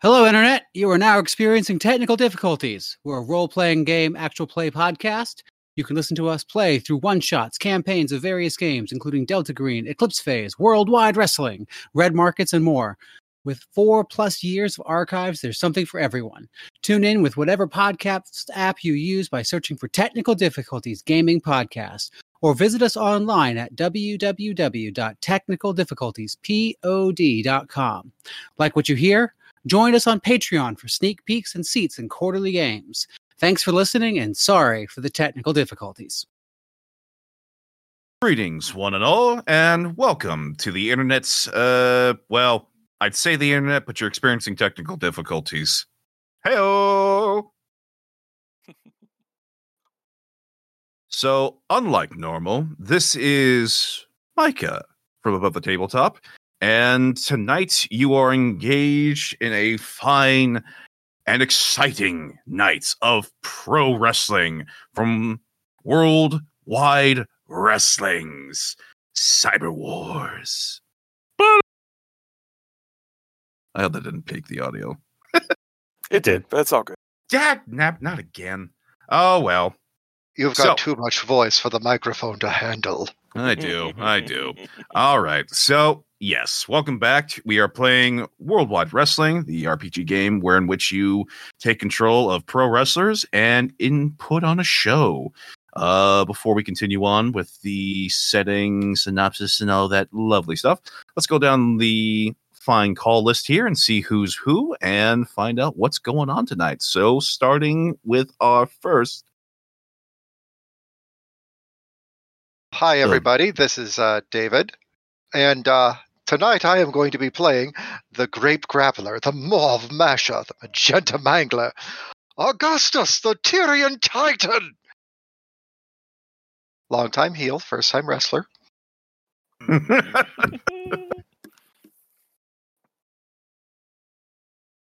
Hello, Internet. You are now experiencing technical difficulties. We're a role playing game, actual play podcast. You can listen to us play through one shots, campaigns of various games, including Delta Green, Eclipse Phase, Worldwide Wrestling, Red Markets, and more. With four plus years of archives, there's something for everyone. Tune in with whatever podcast app you use by searching for Technical Difficulties Gaming Podcast or visit us online at www.technicaldifficultiespod.com. Like what you hear? Join us on Patreon for sneak peeks and seats in quarterly games. Thanks for listening and sorry for the technical difficulties. Greetings, one and all, and welcome to the internet's, uh, well, I'd say the internet, but you're experiencing technical difficulties. Heyo! so, unlike normal, this is Micah from Above the Tabletop, and tonight you are engaged in a fine and exciting night of pro wrestling from Worldwide Wrestling's Cyber Wars. I hope that didn't peak the audio. It did, but it's all good. Dad, nap, not again. Oh well, You've got So- too much voice for the microphone to handle. I do, I do. All right, so yes, welcome back. We are playing Worldwide Wrestling, the RPG game where in which you take control of pro wrestlers and input on a show. Uh, before we continue on with the setting, synopsis, and all that lovely stuff, let's go down the fine call list here and see who's who and find out what's going on tonight. So, starting with our first Hi, everybody. This is uh, David. And uh, tonight I am going to be playing the Grape Grappler, the Mauve Masher, the Magenta Mangler, Augustus, the Tyrian Titan. Longtime heel, first time wrestler.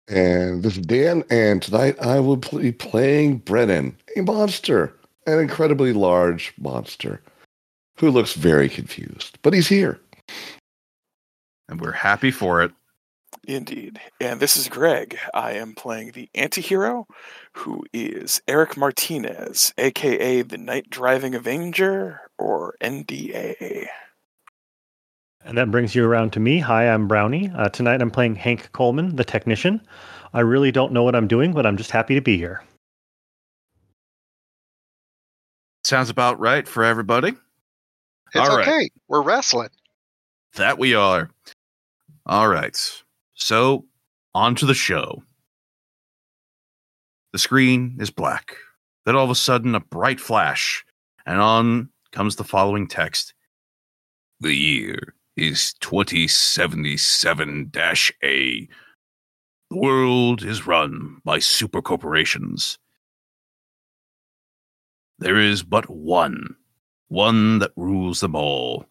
And this is Dan, and tonight I will be playing Brennan, a monster, an incredibly large monster, who looks very confused, but he's here. And we're happy for it. Indeed. And this is Greg. I am playing the antihero, who is Eric Martinez, aka the Night Driving Avenger, or NDA. And that brings you around to me. Hi, I'm Brownie. Uh, tonight I'm playing Hank Coleman, the technician. I really don't know what I'm doing, but I'm just happy to be here. Sounds about right for everybody. It's All right. okay. We're wrestling. That we are. All right. So, on to the show. The screen is black. Then all of a sudden, a bright flash, and on comes the following text The year is 2077 A. The world is run by super corporations. There is but one, one that rules them all.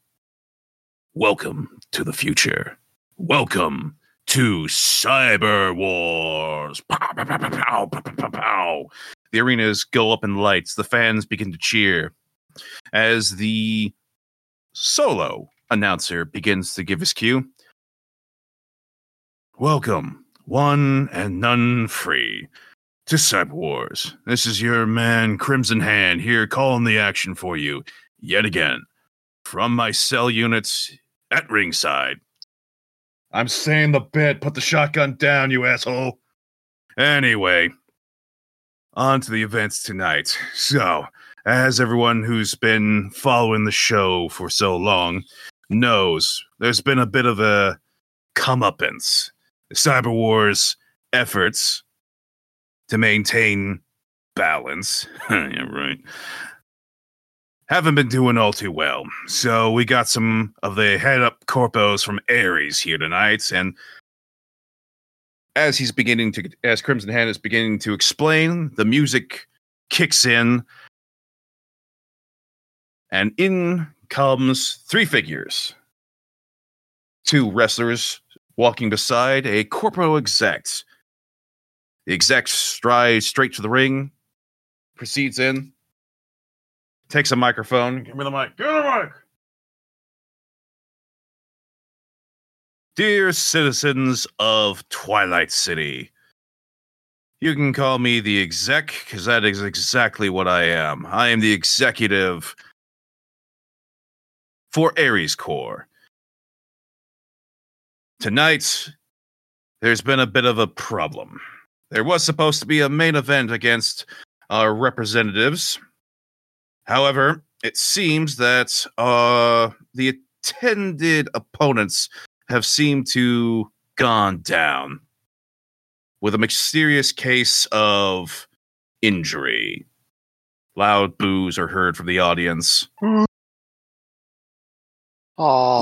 Welcome to the future. Welcome to Cyber Wars. Pow, pow, pow. The arenas go up in lights. The fans begin to cheer as the solo announcer begins to give his cue. Welcome, one and none free, to Cyber Wars. This is your man, Crimson Hand, here calling the action for you yet again from my cell units at ringside. I'm saying the bit. Put the shotgun down, you asshole. Anyway, on to the events tonight. So, as everyone who's been following the show for so long knows, there's been a bit of a comeuppance. Cyber Wars efforts to maintain balance. yeah, right haven't been doing all too well. So we got some of the head up corpos from Ares here tonight, and as he's beginning to, as Crimson Hand is beginning to explain, the music kicks in, and in comes three figures, two wrestlers walking beside a corpo exec. The exec strides straight to the ring, proceeds in, takes a microphone. Give me the mic. Give me the mic. Dear citizens of Twilight City, you can call me the exec because that is exactly what I am. I am the executive for Ares Corps. Tonight, there's been a bit of a problem. There was supposed to be a main event against our representatives. However, it seems that uh, the attended opponents have seemed to gone down with a mysterious case of injury. Loud boos are heard from the audience. Oh,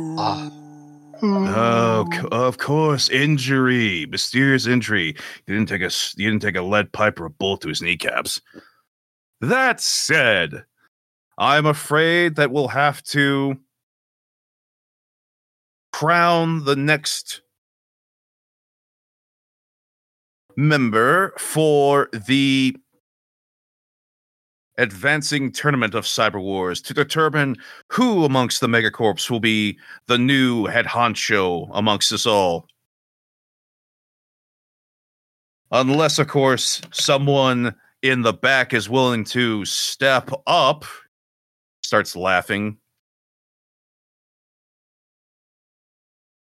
of course, injury, mysterious injury. You didn't take a you didn't take a lead pipe or a bullet to his kneecaps. That said, I'm afraid that we'll have to crown the next member for the advancing tournament of Cyber Wars to determine who amongst the Megacorps will be the new head honcho amongst us all. Unless, of course, someone in the back is willing to step up, starts laughing.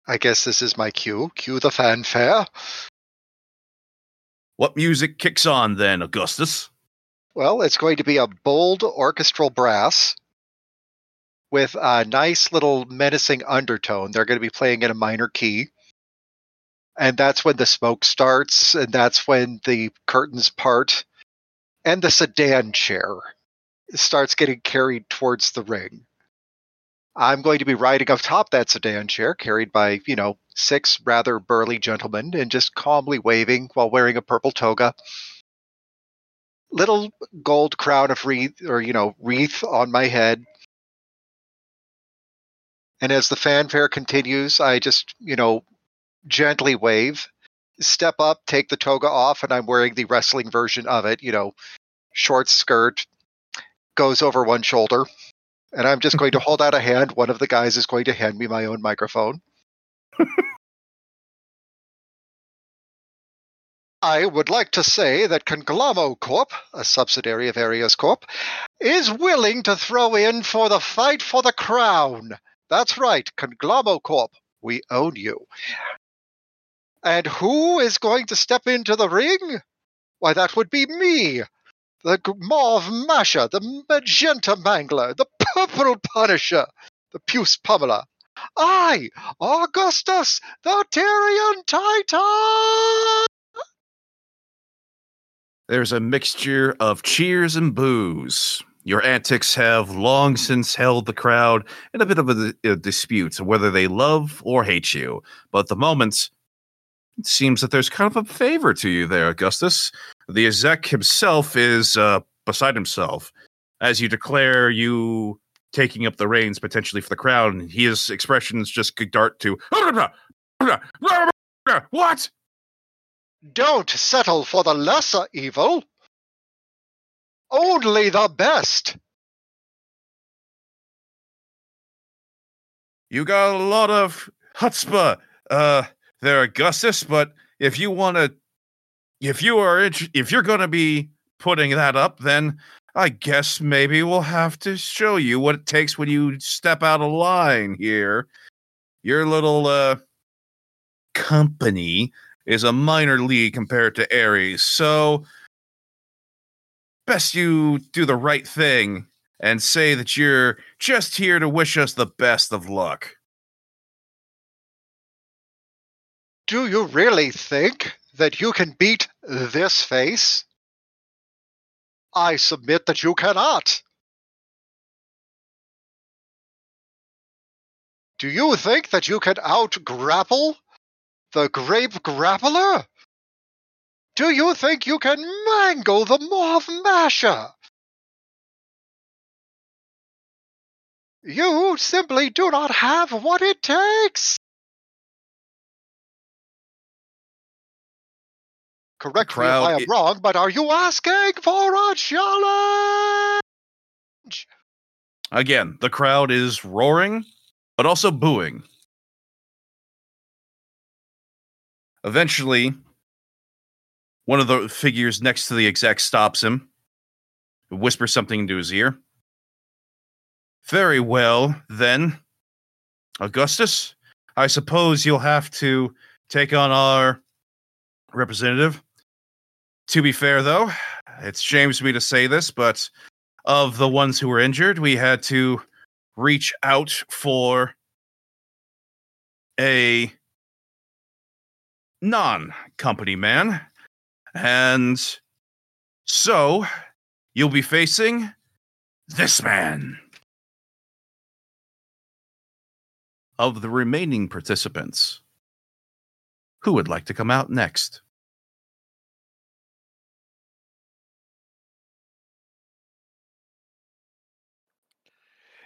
I guess this is my cue. Cue the fanfare. What music kicks on then, Augustus? Well, it's going to be a bold orchestral brass with a nice little menacing undertone. They're going to be playing in a minor key. And that's when the smoke starts, and that's when the curtains part, and the sedan chair starts getting carried towards the ring. I'm going to be riding up atop that sedan chair, carried by, you know, six rather burly gentlemen, and just calmly waving while wearing a purple toga little gold crown of wreath or you know wreath on my head and as the fanfare continues i just you know gently wave step up take the toga off and i'm wearing the wrestling version of it you know short skirt goes over one shoulder and i'm just going to hold out a hand one of the guys is going to hand me my own microphone I would like to say that Conglamo Corp, a subsidiary of Ares Corp, is willing to throw in for the fight for the crown. That's right, Conglamo Corp, we own you. And who is going to step into the ring? Why, that would be me, the Mauve Masher, the Magenta Mangler, the Purple Punisher, the Puce Pummeler. I, Augustus, the Tyrian Titan! There's a mixture of cheers and boos. Your antics have long since held the crowd in a bit of a, a dispute whether they love or hate you. But the moment, it seems that there's kind of a favor to you there, Augustus. The exec himself is uh, beside himself as you declare you taking up the reins potentially for the crown. His expressions just dart to what? Don't settle for the lesser evil. Only the best. You got a lot of chutzpah, uh, there, Augustus. But if you want to, if you are, if you're going to be putting that up, then I guess maybe we'll have to show you what it takes when you step out of line here. Your little uh, company is a minor league compared to Ares, so best you do the right thing and say that you're just here to wish us the best of luck. Do you really think that you can beat this face? I submit that you cannot. Do you think that you can out grapple the grape grappler? Do you think you can mangle the Mauve Masher? You simply do not have what it takes. Correct me if I am i- wrong, but are you asking for a challenge? Again, the crowd is roaring, but also booing. Eventually, one of the figures next to the exec stops him, whispers something into his ear. Very well, then. Augustus, I suppose you'll have to take on our representative. To be fair, though, it shames me to say this, but of the ones who were injured, we had to reach out for a non company man. And so you'll be facing this man. Of the remaining participants, who would like to come out next?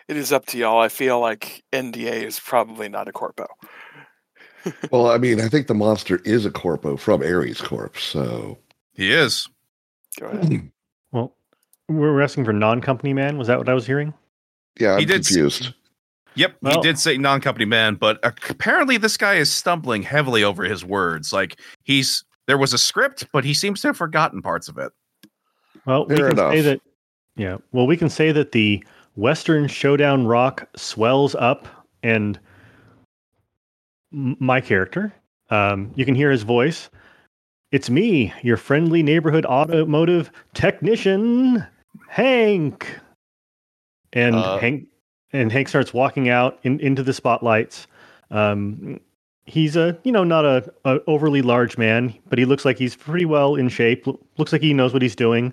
It is up to y'all. I feel like NDA is probably not a corpo. Well, I mean, I think the monster is a corpo from Ares Corp. So He is. Go ahead. Hmm. Well, we're asking for non-company man. Was that what I was hearing? yeah, I'm He did s- confused. Yep, he Well- did say non-company man, but apparently this guy is stumbling heavily over his words. Like he's there was a script, but he seems to have forgotten parts of it. Well, we Fair can say that. Yeah. Well, we can say that the Western Showdown rock swells up, and my character, um, you can hear his voice. It's me, your friendly neighborhood automotive technician, Hank. And Uh, Hank and Hank starts walking out in, into the spotlights. Um, he's a you know not a, a overly large man, but he looks like he's pretty well in shape. Lo- Looks like he knows what he's doing,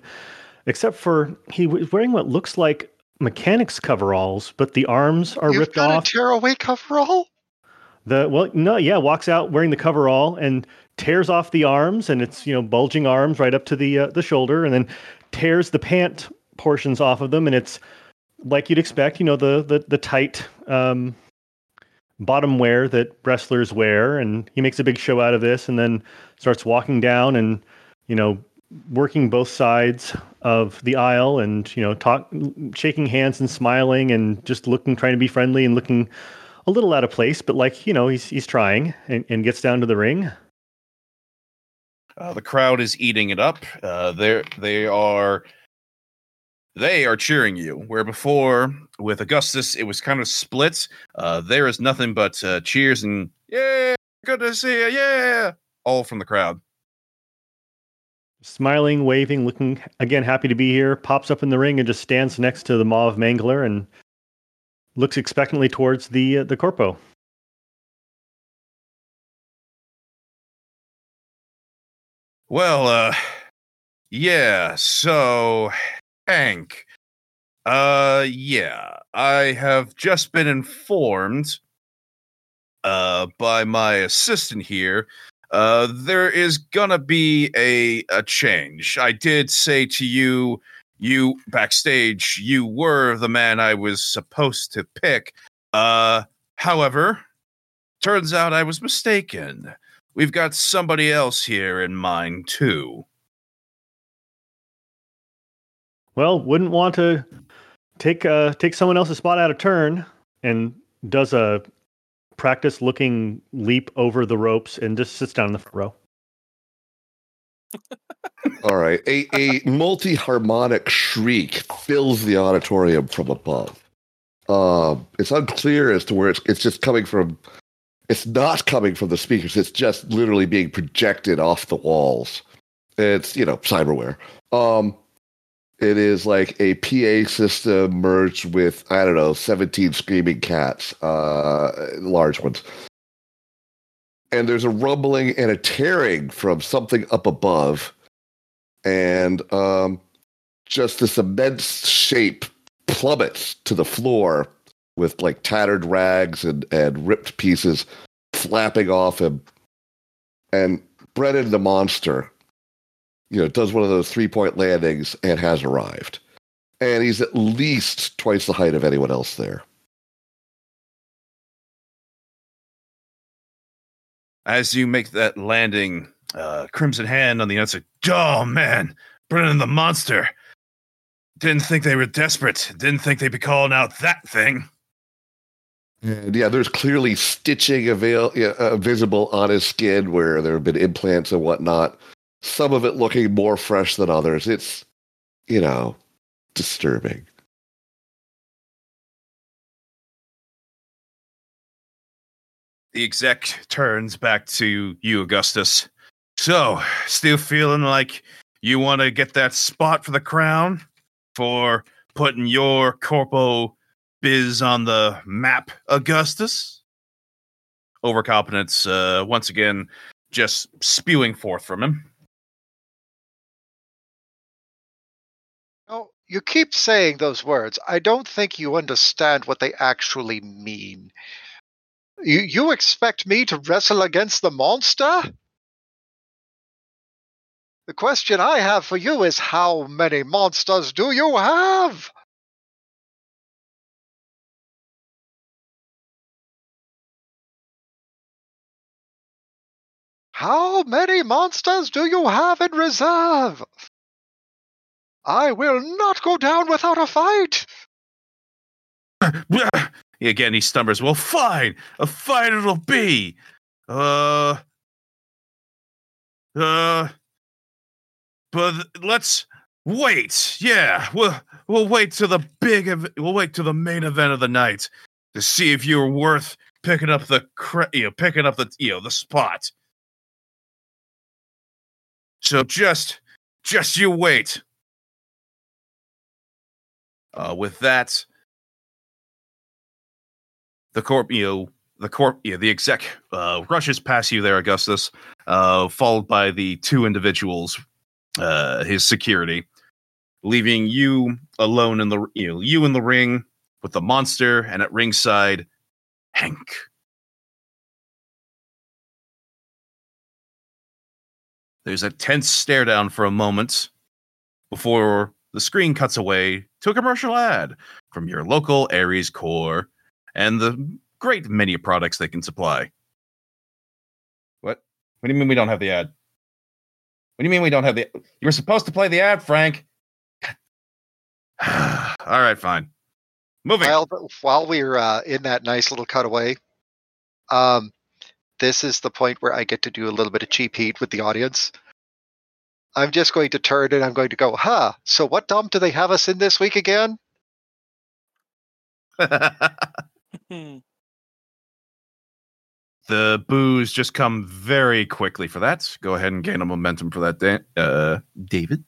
except for he was wearing what looks like mechanics coveralls, but the arms are You've ripped got off. a tearaway coverall? The well, no, yeah, walks out wearing the coverall and tears off the arms, and it's you know bulging arms right up to the uh, the shoulder, and then tears the pant portions off of them, and it's like you'd expect, you know, the the the tight um, bottom wear that wrestlers wear, and he makes a big show out of this, and then starts walking down and you know working both sides of the aisle, and you know talk, shaking hands and smiling, and just looking, trying to be friendly, and looking a little out of place, but like you know, he's he's trying and, and gets down to the ring. Uh, the crowd is eating it up. Uh, they they are they are cheering you. Where before with Augustus, it was kind of split. Uh, there is nothing but uh, cheers and yeah, good to see you, yeah, all from the crowd. Smiling, waving, looking again happy to be here. Pops up in the ring and just stands next to the Maw of Mangler and looks expectantly towards the uh, the corpo. Well, uh, yeah. So, Hank, uh, yeah, I have just been informed, uh, by my assistant here. Uh, there is gonna be a a change. I did say to you, you backstage, you were the man I was supposed to pick. Uh, however, turns out I was mistaken. We've got somebody else here in mind too. Well, wouldn't want to take uh take someone else's spot out of turn and does a practice looking leap over the ropes and just sits down in the front row. All right. A, a multi harmonic shriek fills the auditorium from above. Um, it's unclear as to where it's, it's just coming from. It's not coming from the speakers. It's just literally being projected off the walls. It's, you know, cyberware. Um, it is like a PA system merged with, I don't know, 17 screaming cats, uh, large ones. And there's a rumbling and a tearing from something up above and um, just this immense shape plummets to the floor with like tattered rags and, and ripped pieces flapping off him. And Brennan the monster, you know, does one of those three point landings and has arrived. And he's at least twice the height of anyone else there. As you make that landing, uh, Crimson Hand on the outside. Oh man, Brennan the monster. Didn't think they were desperate. Didn't think they'd be calling out that thing. And yeah, there's clearly stitching avail- uh, visible on his skin where there have been implants and whatnot. Some of it looking more fresh than others. It's, you know, disturbing. The exec turns back to you, Augustus. So, still feeling like you want to get that spot for the crown for putting your corpo biz on the map, Augustus? Overconfidence, uh, once again, just spewing forth from him. You keep saying those words. I don't think you understand what they actually mean. You you expect me to wrestle against the monster? The question I have for you is how many monsters do you have? How many monsters do you have in reserve? I will not go down without a fight. Again, he stumbers. Well, fine. A fight it'll be. Uh. Uh. But let's wait. Yeah, we'll we'll wait to the big. ev- We'll wait to the main event of the night to see if you're worth picking up the cre- you know picking up the you know the spot. So just just you wait. Uh, with that, the corp, you know, the corp, yeah, the exec uh, rushes past you there, Augustus, uh, followed by the two individuals, uh, his security, leaving you alone in the, you know, you in the ring with the monster, and at ringside, Hank. There's a tense stare down for a moment before the screen cuts away to a commercial ad from your local Ares Core and the great many products they can supply. What? What do you mean we don't have the ad? What do you mean we don't have the? You were supposed to play the ad, Frank. All right, fine. Moving. While while we're uh, in that nice little cutaway, um, this is the point where I get to do a little bit of cheap heat with the audience. I'm just going to turn and I'm going to go, huh? So what dump do they have us in this week again? The boos just come very quickly for that. Go ahead and gain a momentum for that, Dan- uh, David.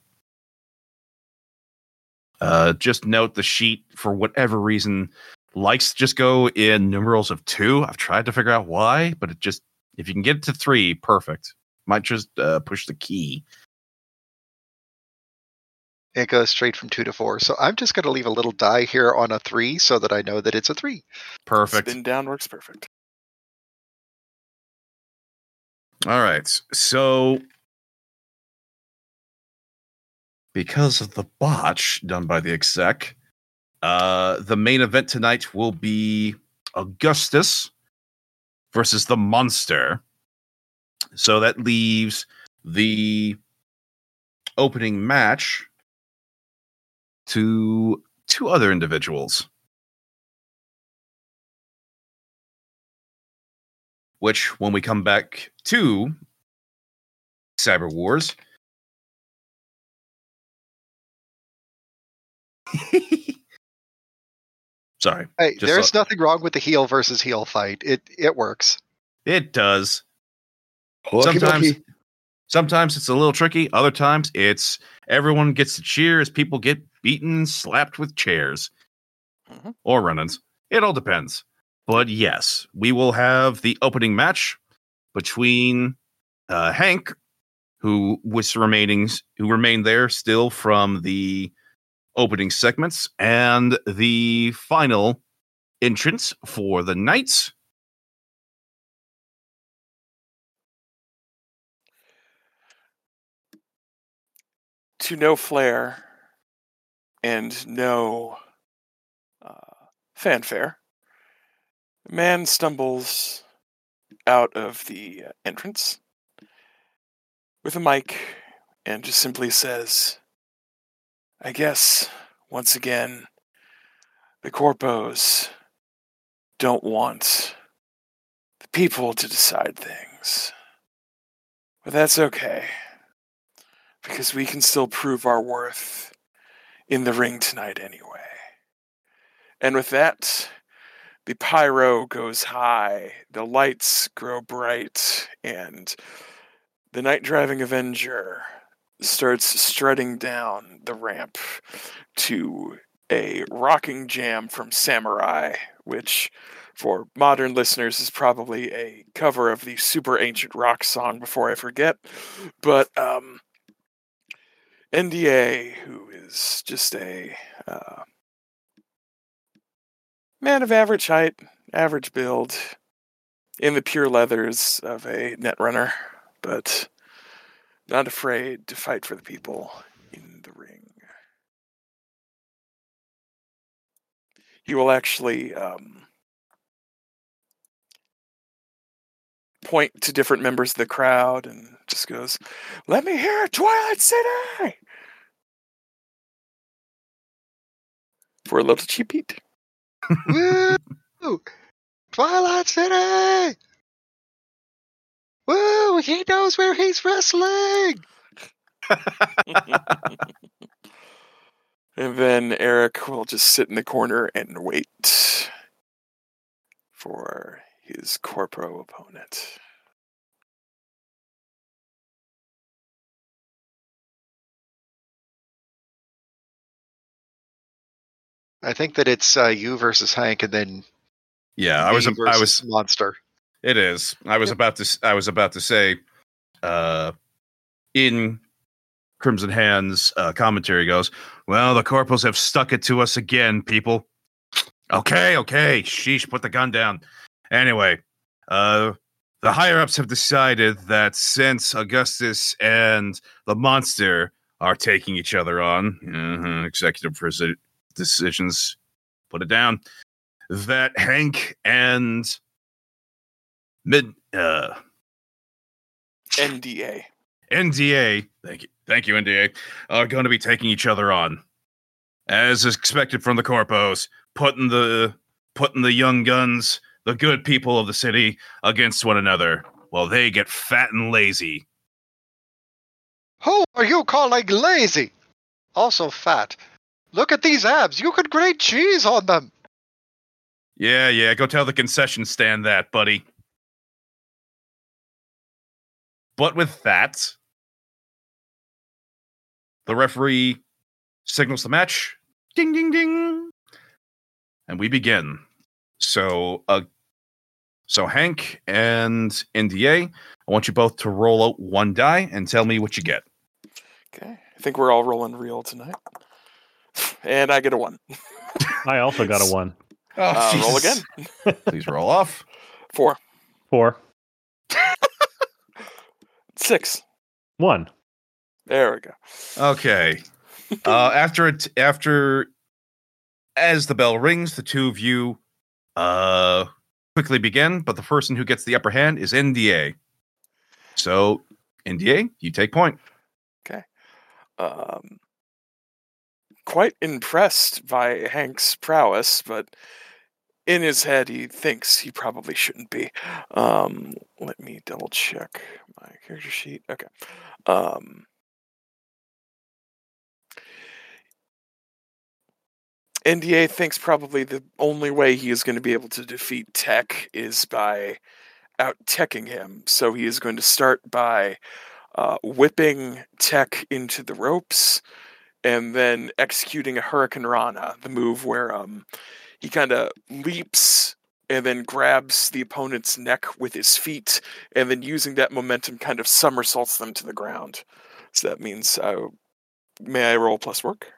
Uh, just note the sheet for whatever reason likes to just go in numerals of two. I've tried to figure out why, but it just if you can get it to three, perfect. Might just uh, push the key. It goes straight from two to four. So I'm just going to leave a little die here on a three so that I know that it's a three. Perfect. Spin down works perfect. All right. So because of the botch done by the exec, uh the main event tonight will be Augustus versus the monster. So that leaves the opening match to two other individuals. Which, when we come back to Cyber Wars, sorry, Hey, there's so- nothing wrong with the heel versus heel fight. It it works. it does. Hooky Sometimes- dooky. Sometimes it's a little tricky. Other times it's everyone gets to cheer as people get beaten, slapped with chairs Mhm. or run-ins. It all depends. But yes, we will have the opening match between uh, Hank, who was remaining, who remained there still from the opening segments, and the final entrance for the night. To no flair and no uh, fanfare, man stumbles out of the uh, entrance with a mic and just simply says, I guess, once again, the corpos don't want the people to decide things. But that's okay. Because we can still prove our worth in the ring tonight anyway. And with that, the pyro goes high, the lights grow bright, and the night driving Avenger starts strutting down the ramp to a rocking jam from Samurai, which for modern listeners is probably a cover of the super ancient rock song before I forget. But um, NDA, who is just a uh, man of average height, average build, in the pure leathers of a netrunner, but not afraid to fight for the people in the ring. He will actually um, point to different members of the crowd and just goes, Let me hear Twilight City! For a little cheap beat. Woo! Twilight City! Woo! He knows where he's wrestling! and then Eric will just sit in the corner and wait for his corpo opponent. I think that it's uh, you versus Hank, and then Yeah, I was. me I was. monster. It is. I was about to. I was about to say, uh, in Crimson Hands uh, commentary goes, "Well, the corporals have stuck it to us again, people." Okay, okay, sheesh, put the gun down. Anyway, uh, the higher ups have decided that since Augustus and the monster are taking each other on, uh executive presi- decisions, put it down, that Hank and mid uh NDA. NDA, thank you, thank you, NDA, are going to be taking each other on, as is expected from the corpos, putting the putting the young guns, the good people of the city, against one another, while they get fat and lazy. Who are you calling lazy? Also fat. Look at these abs. You could grate cheese on them. Yeah, yeah, go tell the concession stand that, buddy. But with that, the referee signals the match. Ding, ding, ding. And we begin. So, uh, so Hank and NDA, I want you both to roll out one die and tell me what you get. Okay. I think we're all rolling real tonight. And I get a one. I also got a one. Oh, Uh, roll again. Please roll off. Four. Four. Six. One. There we go. Okay. uh, after it, after as the bell rings, the two of you uh, quickly begin. But the person who gets the upper hand is NDA. So NDA, you take point. Okay. Um, quite impressed by Hank's prowess, but in his head he thinks he probably shouldn't be. Um, let me double check my character sheet. Okay. Um, NDA thinks probably the only way he is going to be able to defeat Tech is by out teching him. So he is going to start by uh, whipping Tech into the ropes and then executing a Hurricanrana, the move where um, he kind of leaps and then grabs the opponent's neck with his feet and then using that momentum kind of somersaults them to the ground. So that means, uh, may I roll plus work?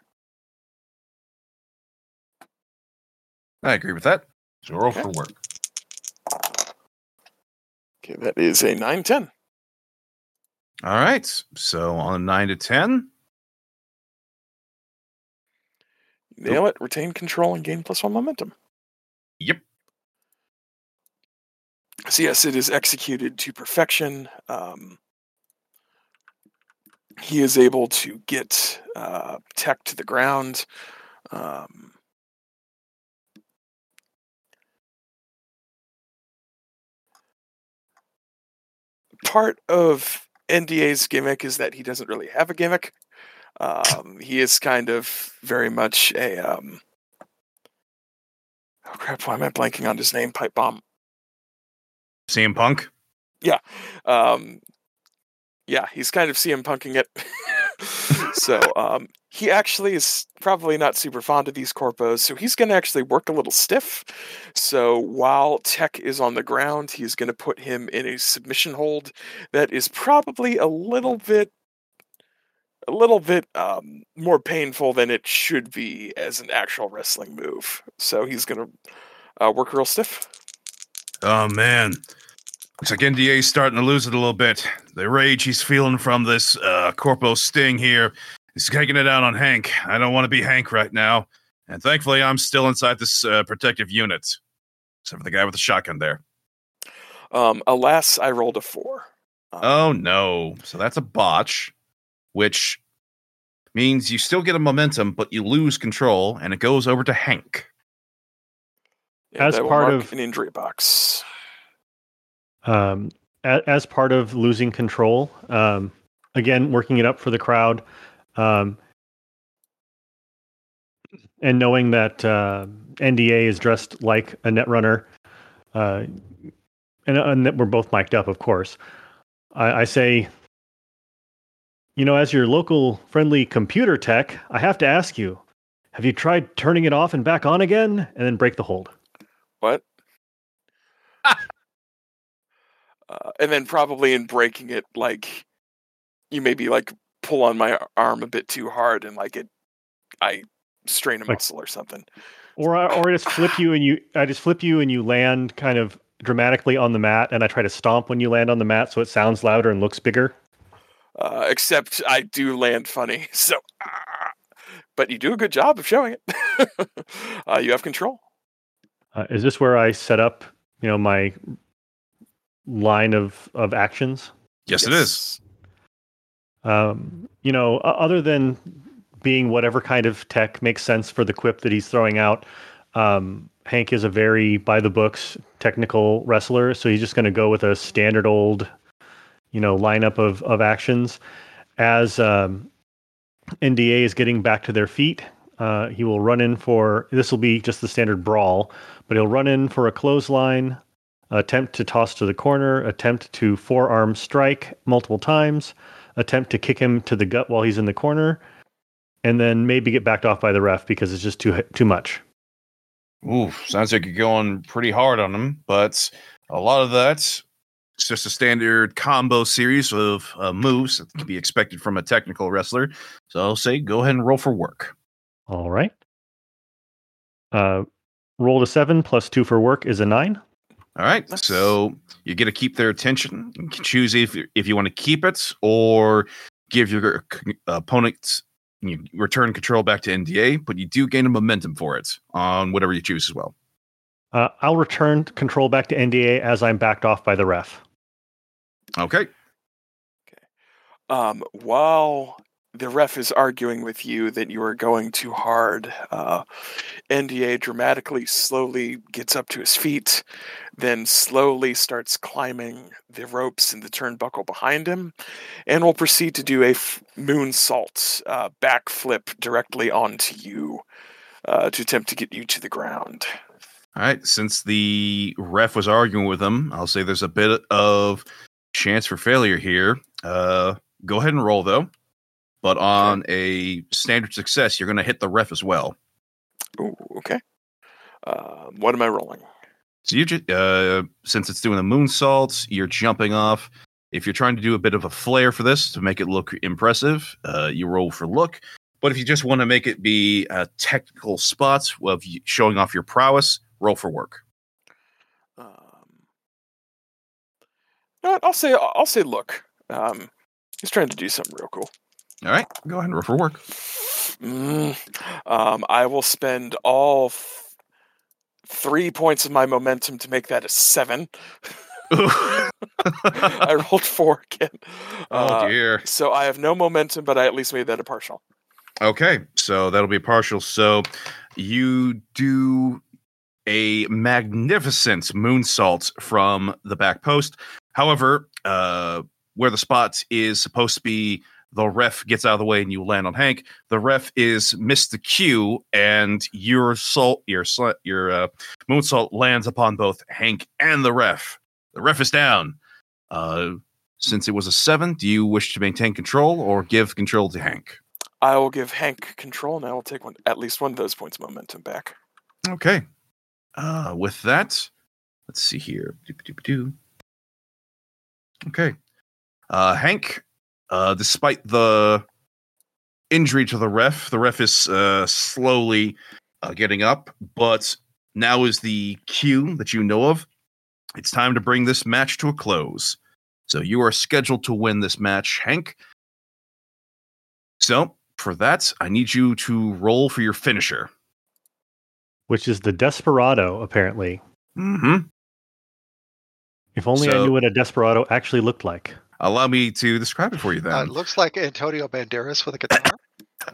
I agree with that. So roll Okay. for work. Okay, that is a 9 10. All right. So on a nine to ten, Nail it, retain control, and gain plus one momentum. Yep. So, yes, it is executed to perfection. Um, he is able to get uh, Tech to the ground. Um, part of NDA's gimmick is that he doesn't really have a gimmick. Um, he is kind of very much a um, oh crap! Why am I blanking on his name? Pipe bomb. CM Punk. Um, yeah, he's kind of CM punking it. so um, he actually is probably not super fond of these corpos, so he's going to actually work a little stiff. So while Tech is on the ground, he's going to put him in a submission hold that is probably a little bit. A little bit um, more painful than it should be as an actual wrestling move. So he's going to uh, work real stiff. Oh man. Looks like NDA's starting to lose it a little bit. The rage he's feeling from this uh, Corpo Sting here is taking it out on Hank. I don't want to be Hank right now. And thankfully, I'm still inside this uh, protective unit. Except for the guy with the shotgun there. Um, alas, I rolled a four. Um, Oh no. So that's a botch, which means you still get a momentum, but you lose control, and it goes over to Hank. and as part of- an injury box. Um, a- as part of losing control, um, again working it up for the crowd, um, and knowing that uh, NDA is dressed like a netrunner, uh, and, and that we're both mic'd up, of course. I, I say, you know, as your local friendly computer tech, I have to ask you: Have you tried turning it off and back on again, and then break the hold? What? uh, and then probably in breaking it, like you maybe like pull on my arm a bit too hard, and like it, I strain a Like- muscle or something. or I, or I just flip you and you I just flip you and you land kind of dramatically on the mat and I try to stomp when you land on the mat so it sounds louder and looks bigger. Uh, except I do land funny, so. ah, but you do a good job of showing it. uh, you have control. Uh, is this where I set up, you know, my line of of actions? Yes, it is. Um, you know, other than being whatever kind of tech makes sense for the quip that he's throwing out, um, Hank is a very by the books technical wrestler, so he's just going to go with a standard old, you know, lineup of of actions. As um, NDA is getting back to their feet, uh, he will run in for this will be just the standard brawl, but he'll run in for a clothesline, attempt to toss to the corner, attempt to forearm strike multiple times, attempt to kick him to the gut while he's in the corner, and then maybe get backed off by the ref because it's just too too much. Ooh, sounds like you're going pretty hard on him, but a lot of that's it's just a standard combo series of uh, moves that can be expected from a technical wrestler. So I'll say go ahead and roll for work. All right. Uh, roll to seven plus two for work is a nine. All right, Nice. so you get to keep their attention. You can choose if if you want to keep it or give your c- opponent you return control back to NDA, but you do gain a momentum for it on whatever you choose as well. Uh, I'll return control back to NDA as I'm backed off by the ref. Okay. Okay. Um, while the ref is arguing with you that you are going too hard, uh, NDA dramatically slowly gets up to his feet, then slowly starts climbing the ropes and the turnbuckle behind him, and will proceed to do a f- moonsault uh, backflip directly onto you uh, to attempt to get you to the ground. All right. Since the ref was arguing with him, I'll say there's a bit of chance for failure here. Uh, go ahead and roll though. But on a standard success, you're going to hit the ref as well. Ooh, okay. Um, what am I rolling? So you ju- uh, since it's doing the moonsaults, you're jumping off. If you're trying to do a bit of a flair for this to make it look impressive, uh, you roll for look. But if you just want to make it be a technical spots of showing off your prowess, roll for work. Um, you know what? I'll say I'll say look. Um, he's trying to do something real cool. All right, go ahead and roll for work. Mm, um, I will spend all f- three points of my momentum to make that a seven. I rolled four again. oh Uh, dear. So I have no momentum, but I at least made that a partial. Okay, so that'll be partial. So you do a magnificent moonsault from the back post. however, uh, where the spot is supposed to be, the ref gets out of the way and you land on Hank. The ref is missed the cue, and your salt, your sl- your uh, moonsault lands upon both Hank and the ref. The ref is down. Uh, since it was a seven, do you wish to maintain control or give control to Hank? I will give Hank control, and I will take one at least one of those points of momentum back. Okay. Uh, with that, let's see here. Okay. Uh, Hank, uh, despite the injury to the ref, the ref is uh, slowly uh, getting up, but now is the cue that you know of. It's time to bring this match to a close. So you are scheduled to win this match, Hank. So for that, I need you to roll for your finisher. which is the Desperado, apparently. Mm-hmm. If only I knew what a Desperado actually looked like. Allow me to describe it for you then. Uh, it looks like Antonio Banderas with a guitar.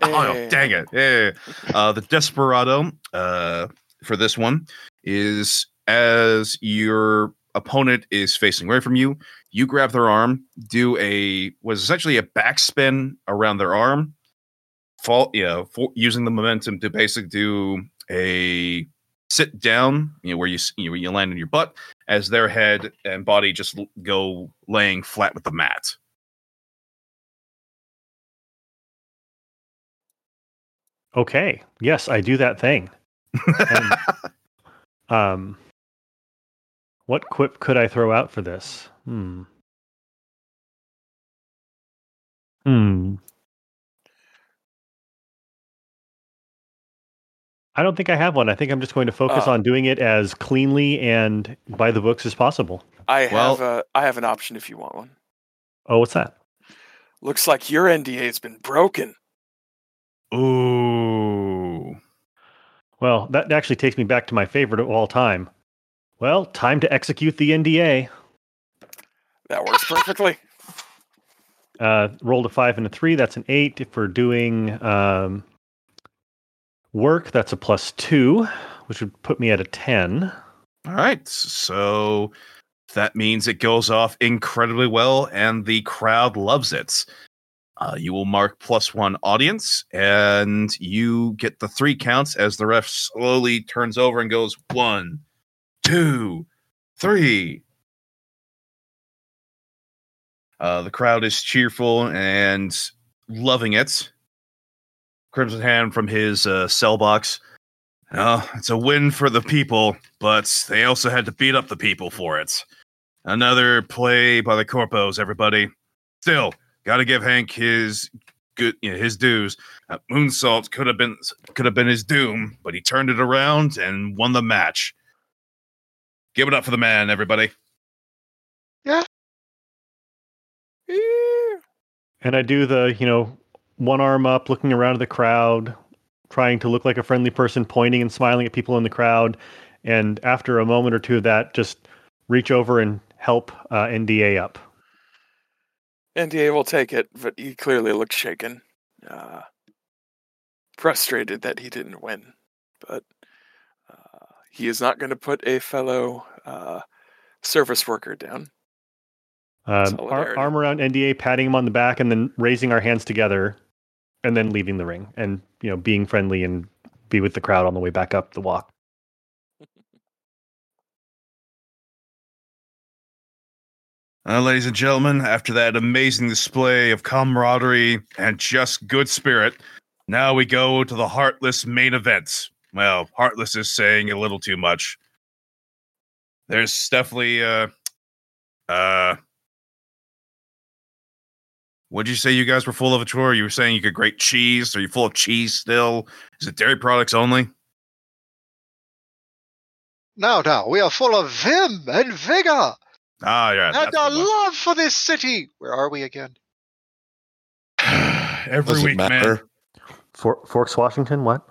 Oh, Hey. dang it. Yeah. Uh, the Desperado uh, for this one is as your opponent is facing away from you, you grab their arm, do a, was essentially a backspin around their arm, fall, you know, for, using the momentum to basically do a sit down, you know, where you, you, know, where you land on your butt as their head and body just go laying flat with the mat. Okay. Yes, I do that thing. And, um, what quip could I throw out for this? Hmm. Hmm. I don't think I have one. I think I'm just going to focus Uh. on doing it as cleanly and by the books as possible. I Well- have a I have an option if you want one. Oh, what's that? Looks like your NDA has been broken. Ooh. Well, that actually takes me back to my favorite of all time. Well, time to execute the NDA. That works perfectly. Uh, rolled a five and a three. That's an eight. If we're doing um, work, that's a plus two, which would put me at a 10. All right. So that means it goes off incredibly well, and the crowd loves it. Uh, you will mark plus one audience, and you get the three counts as the ref slowly turns over and goes one, two, three. Uh, the crowd is cheerful and loving it. Crimson Hand from his uh, cell box. Well, it's a win for the people, but they also had to beat up the people for it. Another play by the Corpos, everybody. Still, got to give Hank his good, you know, his dues. Uh, Moonsault could have been could have been his doom, but he turned it around and won the match. Give it up for the man, everybody. Yeah. And I do the, you know, one arm up, looking around at the crowd, trying to look like a friendly person, pointing and smiling at people in the crowd. And after a moment or two of that, just reach over and help uh, NDA up. NDA will take it, but he clearly looks shaken. Uh, frustrated that he didn't win. But uh, he is not going to put a fellow uh, service worker down. Um, ar- arm around NDA, patting him on the back, and then raising our hands together, and then leaving the ring, and you know, being friendly and be with the crowd on the way back up the walk. Uh, ladies and gentlemen, after that amazing display of camaraderie and just good spirit, now we go to the Heartless main event. Well, Heartless is saying a little too much. There's definitely, uh, uh, what'd you say you guys were full of a tour? You were saying you could grate cheese. Are you full of cheese still? Is it dairy products only? No, no, we are full of vim and vigor Ah, yeah. and that's a love for this city. Where are we again? Every Does it week, man. For- Forks, Washington, what?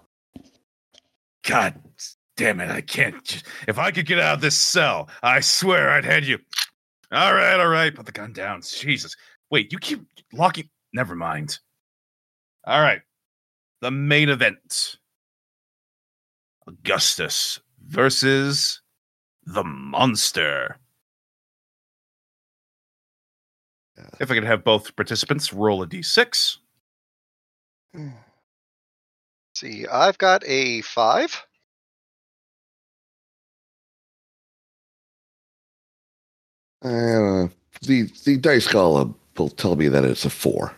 God damn it, I can't. j- If I could get out of this cell, I swear I'd head you. All right, all right, put the gun down. Jesus. Wait, you keep locking. Never mind. All right. The main event Augustus versus the monster. If I could have both participants roll a d6. see, I've got a five. Uh, the the dice column will tell me that it's a four.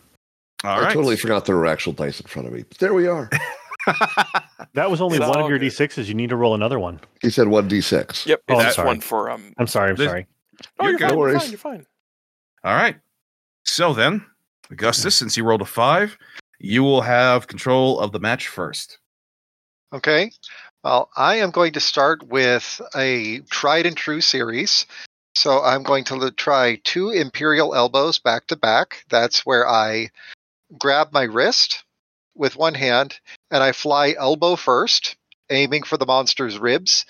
All I right. totally forgot there were actual dice in front of me. But there we are. That was only It's one of your good. d6s. You need to roll another one. He said one d six. Yep, Oh, I'm sorry. one for um. I'm sorry. I'm This- sorry. Oh, You're you're, good. fine, No you're fine. You're fine. All right. So then, Augustus, since you rolled a five, you will have control of the match first. Okay. Well, I am going to start with a tried and true series. So I'm going to try two Imperial elbows back to back. That's where I grab my wrist with one hand and I fly elbow first, aiming for the monster's ribs.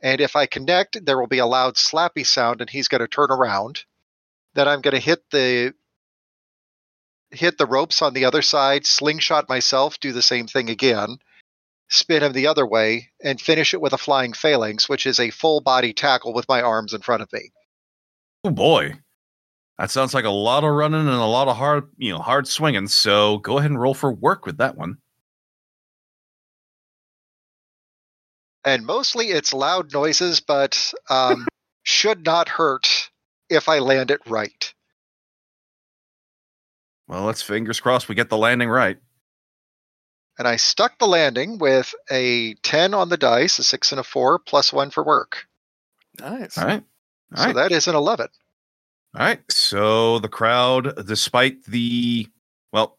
And if I connect, there will be a loud slappy sound and he's going to turn around. Then I'm going to hit the hit the ropes on the other side, slingshot myself, do the same thing again spin him the other way, and finish it with a flying phalanx, which is a full body tackle with my arms in front of me. Oh boy. That sounds like a lot of running and a lot of hard, you know, hard swinging. So go ahead and roll for work with that one. And mostly it's loud noises, but um, should not hurt if I land it right. Well, let's fingers crossed we get the landing right. And I stuck the landing with a 10 on the dice, a 6 and a 4, plus 1 for work. Nice. All right. All so right. that is an 11. All right. So the crowd, despite the well,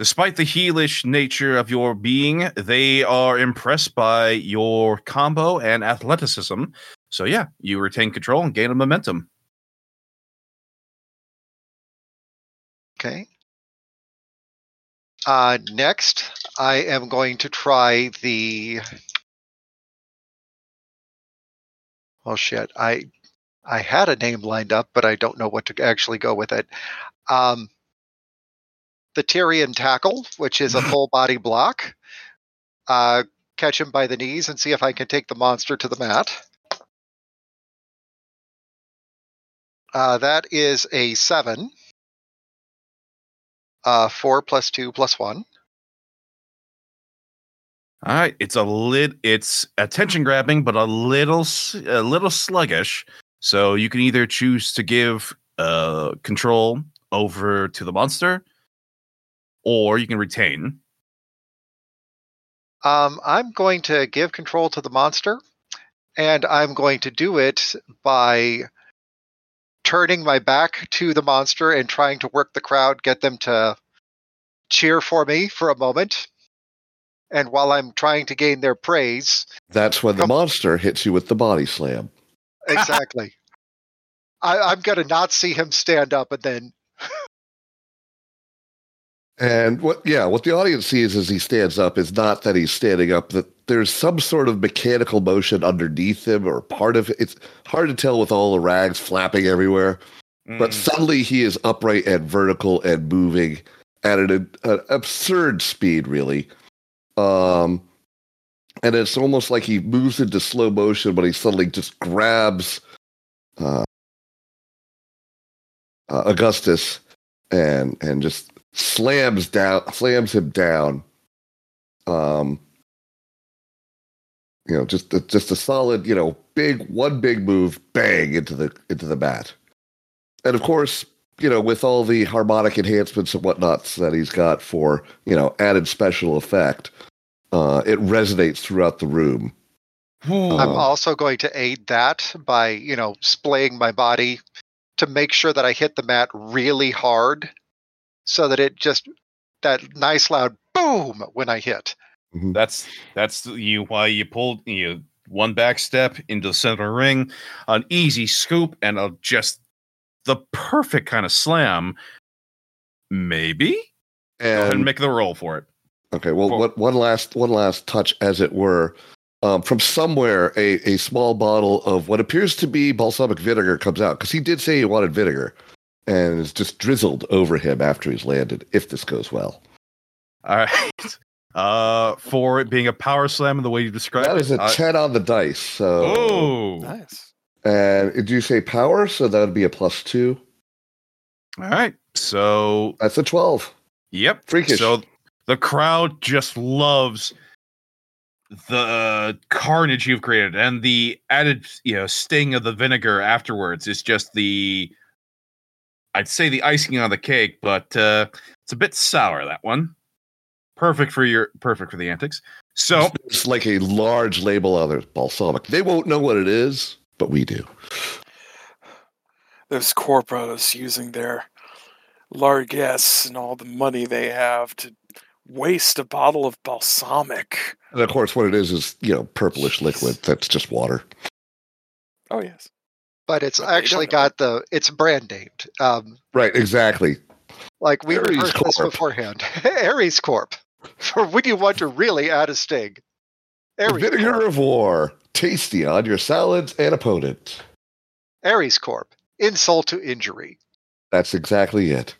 despite the heelish nature of your being, they are impressed by your combo and athleticism. So yeah, you retain control and gain a momentum. Okay. Uh, next, I am going to try the. Oh shit! I I had a name lined up, but I don't know what to actually go with it. Um, the Tyrian tackle, which is a full body block. Uh, catch him by the knees and see if I can take the monster to the mat. Uh, that is a seven. Uh, four plus two plus one. All right, it's a lit. It's attention grabbing, but a little, a little sluggish. So you can either choose to give uh, control over to the monster, or you can retain. Um, I'm going to give control to the monster, and I'm going to do it by turning my back to the monster and trying to work the crowd, get them to cheer for me for a moment. And while I'm trying to gain their praise, That's when the Come- monster hits you with the body slam. exactly, I, I'm going to not see him stand up and then And what, yeah, what the audience sees as he stands up is not that he's standing up, that there's some sort of mechanical motion underneath him or part of it. It's hard to tell with all the rags flapping everywhere. But Mm. suddenly he is upright and vertical and moving at an, an absurd speed, really. Um, and it's almost like he moves into slow motion, but he suddenly just grabs uh, uh, Augustus and and just slams down, slams him down. Um, you know, just a, just a solid, you know, big one big move, bang into the into the mat. And of course, you know, with all the harmonic enhancements and whatnots that he's got for you know added special effect, uh, it resonates throughout the room. Ooh. I'm Um, also going to aid that by, you know, splaying my body to make sure that I hit the mat really hard so that it just that nice loud boom when I hit. That's that's you why you pulled you one back step into the center ring, an easy scoop, and a just the perfect kind of slam. Maybe go ahead and And make the roll for it. Okay, well, For- what, one last one last touch, as it were. Um, from somewhere, a, a small bottle of what appears to be balsamic vinegar comes out because he did say he wanted vinegar, and it's just drizzled over him after he's landed. If this goes well, All right. Uh, for it being a power slam in the way you described that it. is a uh, ten on the dice. So, oh, Nice. and did you say power? So that would be a plus two. All right. So, That's a 12. yep. Freakish. So the crowd just loves the carnage you've created and the added, you know, sting of the vinegar afterwards is just the I'd say the icing on the cake, but uh it's a bit sour that one. Perfect for your perfect for the antics. So, It's like a large label on it, balsamic. They won't know what it is, but we do. Those corpos using their largesse and all the money they have to waste a bottle of balsamic. And of course, what it is is, you know, purplish liquid that's just water. Oh yes. But it's But actually got the it's brand named. Um, Right, exactly. like we Ares rehearsed this beforehand. Ares Corp. For when you want to really add a sting. Ares Vinegar Corp. of War. Tasty on your salads and opponent. Ares Corp. Insult to injury. That's exactly it.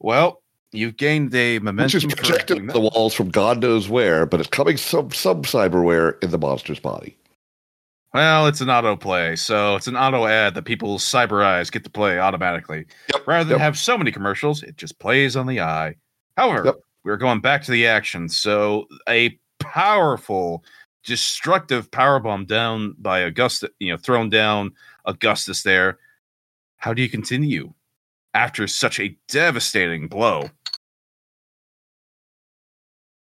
well, you've gained a Which momentum is projected to that. the walls from God knows where, but it's coming some some cyberware in the monster's body. Well, it's an auto play, so it's an auto ad that people's cyber eyes get to play automatically. Yep, Rather than yep. have so many commercials, it just plays on the eye. However, Yep. we're going back to the action. So a powerful, destructive power bomb down by Augustus, you know, thrown down Augustus there. How do you continue after such a devastating blow?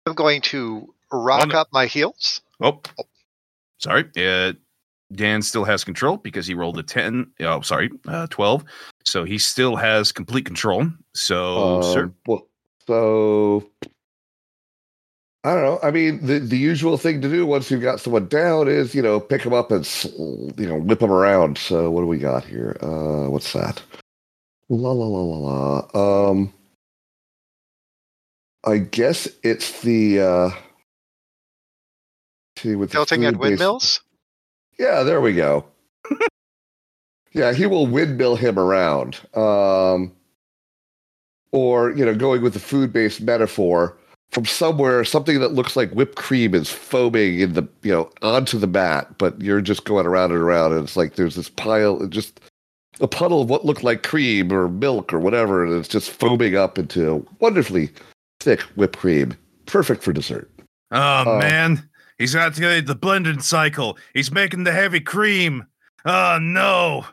I'm going to rock no. up my heels. Oh, sorry. Uh, Dan still has control because he rolled a 10. Oh, sorry, uh, 12. So he still has complete control. So, Um, sir. well, so I don't know. I mean, the the usual thing to do once you've got someone down is you know pick them up and you know whip them around. So what do we got here? Uh, what's that? La la la la la. Um, I guess it's the uh, see with Tilting at food-based- windmills. Yeah, there we go. yeah, he will windmill him around. Um, or, you know, going with the food based metaphor, from somewhere, something that looks like whipped cream is foaming in the, you know, onto the mat, but you're just going around and around, and it's like there's this pile, just a puddle of what looked like cream or milk or whatever, and it's just foaming up into wonderfully thick whipped cream. Perfect for dessert. Oh, uh, man. He's got to get the blending cycle. He's making the heavy cream. Oh, no.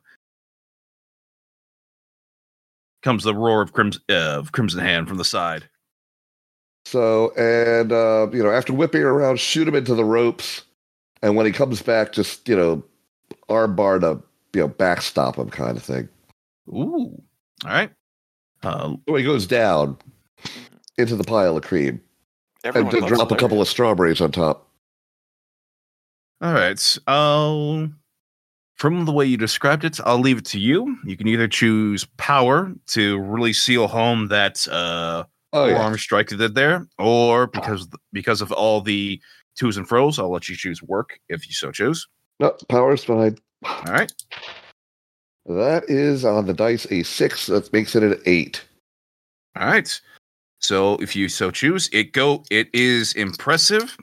Comes the roar of, Crims- uh, of Crimson Hand from the side. So, and, uh, you know, after whipping around, shoot him into the ropes. And when he comes back, just, you know, armbar to, you know, backstop him kind of thing. Ooh. All right. Uh, So he goes down into the pile of cream and loves drop a couple of strawberries on top. All right. I'll from the way you described it, I'll leave it to you. You can either choose power to really seal home that uh Oh, yeah. forearm strike that did there, or because because of all the twos and fro's, I'll let you choose work if you so choose. No, power's fine. All right. That is on the dice a six. That makes it an eight. All right. So if you so choose, it go it is impressive,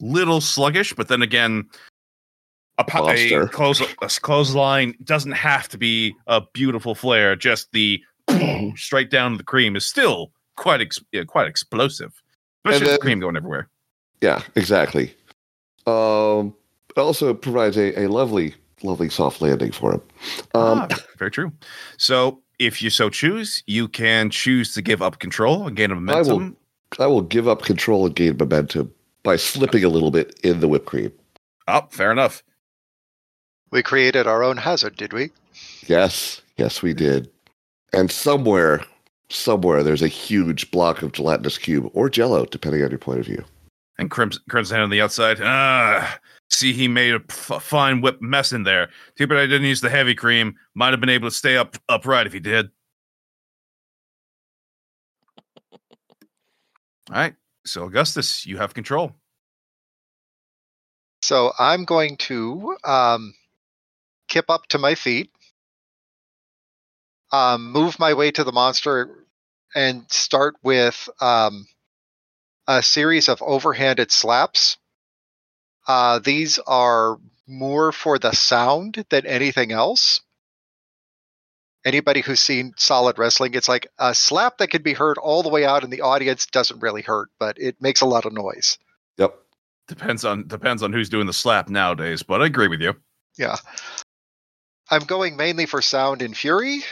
little sluggish, but then again, a, po- a close a clothesline doesn't have to be a beautiful flare. Just the straight down the cream is still quite ex- quite explosive, especially with then- the cream going everywhere. Yeah, exactly. Um, it also provides a, a lovely, lovely soft landing for him. Um, ah, very true. So if you so choose, you can choose to give up control and gain a will- momentum. I will give up control and gain momentum by slipping a little bit in the whipped cream. Oh, fair enough. We created our own hazard, did we? Yes, yes, we did. And somewhere, somewhere, there's a huge block of gelatinous cube or jello, depending on your point of view. And Crimson, Crimson Hand on the outside. Ah, see, he made a f- fine whip mess in there. Too bad I didn't use the heavy cream. Might have been able to stay up upright if he did. All right. So Augustus, you have control. So I'm going to um, kip up to my feet, um, move my way to the monster, and start with um, a series of overhanded slaps. Uh, these are more for the sound than anything else. Anybody who's seen solid wrestling, it's like a slap that can be heard all the way out in the audience doesn't really hurt, but it makes a lot of noise. Yep. Depends on depends on who's doing the slap nowadays, but I agree with you. Yeah. I'm going mainly for sound and fury.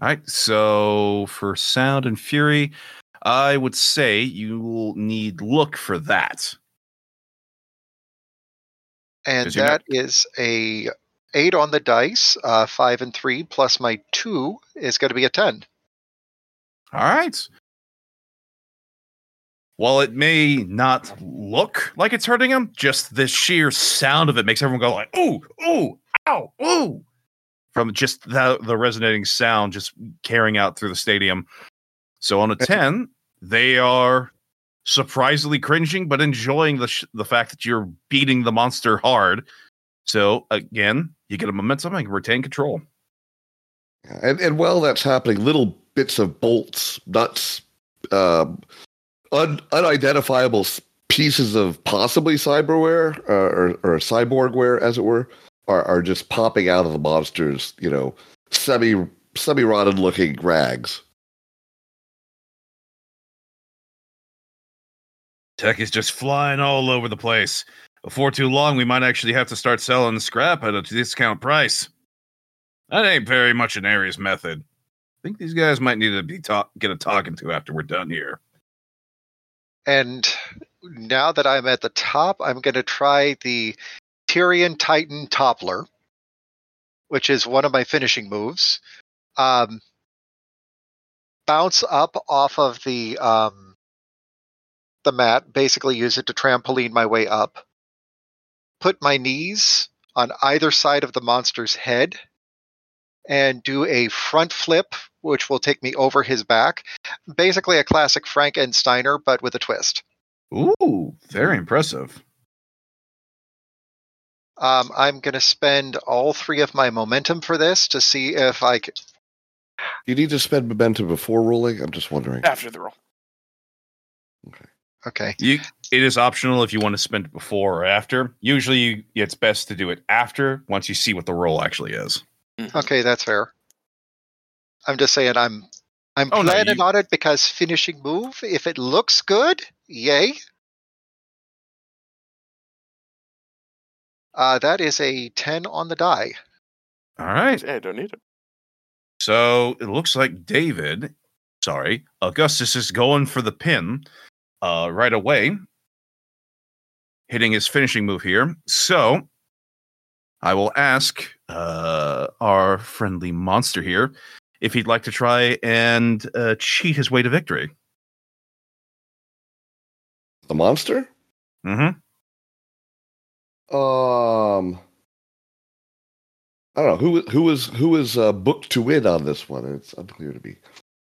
All right. So for sound and fury, I would say you will need look for that. And Is your that is a eight on the dice, uh, five and three, plus my two is going to be a 10. All right. While it may not look like it's hurting him, just the sheer sound of it makes everyone go like, "Ooh, ooh, ow, ooh!" From just the the resonating sound, just carrying out through the stadium. So on a ten, they are surprisingly cringing, but enjoying the sh- the fact that you're beating the monster hard. So again, you get a momentum and retain control. And and while that's happening, little bits of bolts, nuts, um, un, unidentifiable pieces of possibly cyberware uh, or, or cyborgware, as it were, are, are just popping out of the monsters. You know, semi semi rotted looking rags. Tech is just flying all over the place. Before too long, we might actually have to start selling the scrap at a discount price. That ain't very much an Ares method. I think these guys might need to be talk- get a talking to after we're done here. And now that I'm at the top, I'm going to try the Tyrian Titan Toppler, which is one of my finishing moves. Um, bounce up off of the um, the mat, basically use it to trampoline my way up. Put my knees on either side of the monster's head and do a front flip, which will take me over his back. Basically, a classic Frankensteiner, but with a twist. Ooh, very impressive. Um, I'm going to spend all three of my momentum for this to see if I can. You need to spend momentum before rolling. I'm just wondering. After the roll. Okay. You, it is optional if you want to spend it before or after. Usually, you, it's best to do it after once you see what the roll actually is. Mhm. Okay, that's fair. I'm just saying I'm I'm Oh, no, planning you- on it because finishing move, if it looks good, yay. Uh, that is a 10 on the die. All right. Yeah, I don't need it. So it looks like David, sorry, Augustus is going for the pin uh, right away, hitting his finishing move here. So I will ask uh, our friendly monster here if he'd like to try and uh, cheat his way to victory. The monster? Mm-hmm. Um, I don't know who who was who was uh, booked to win on this one. It's unclear to me.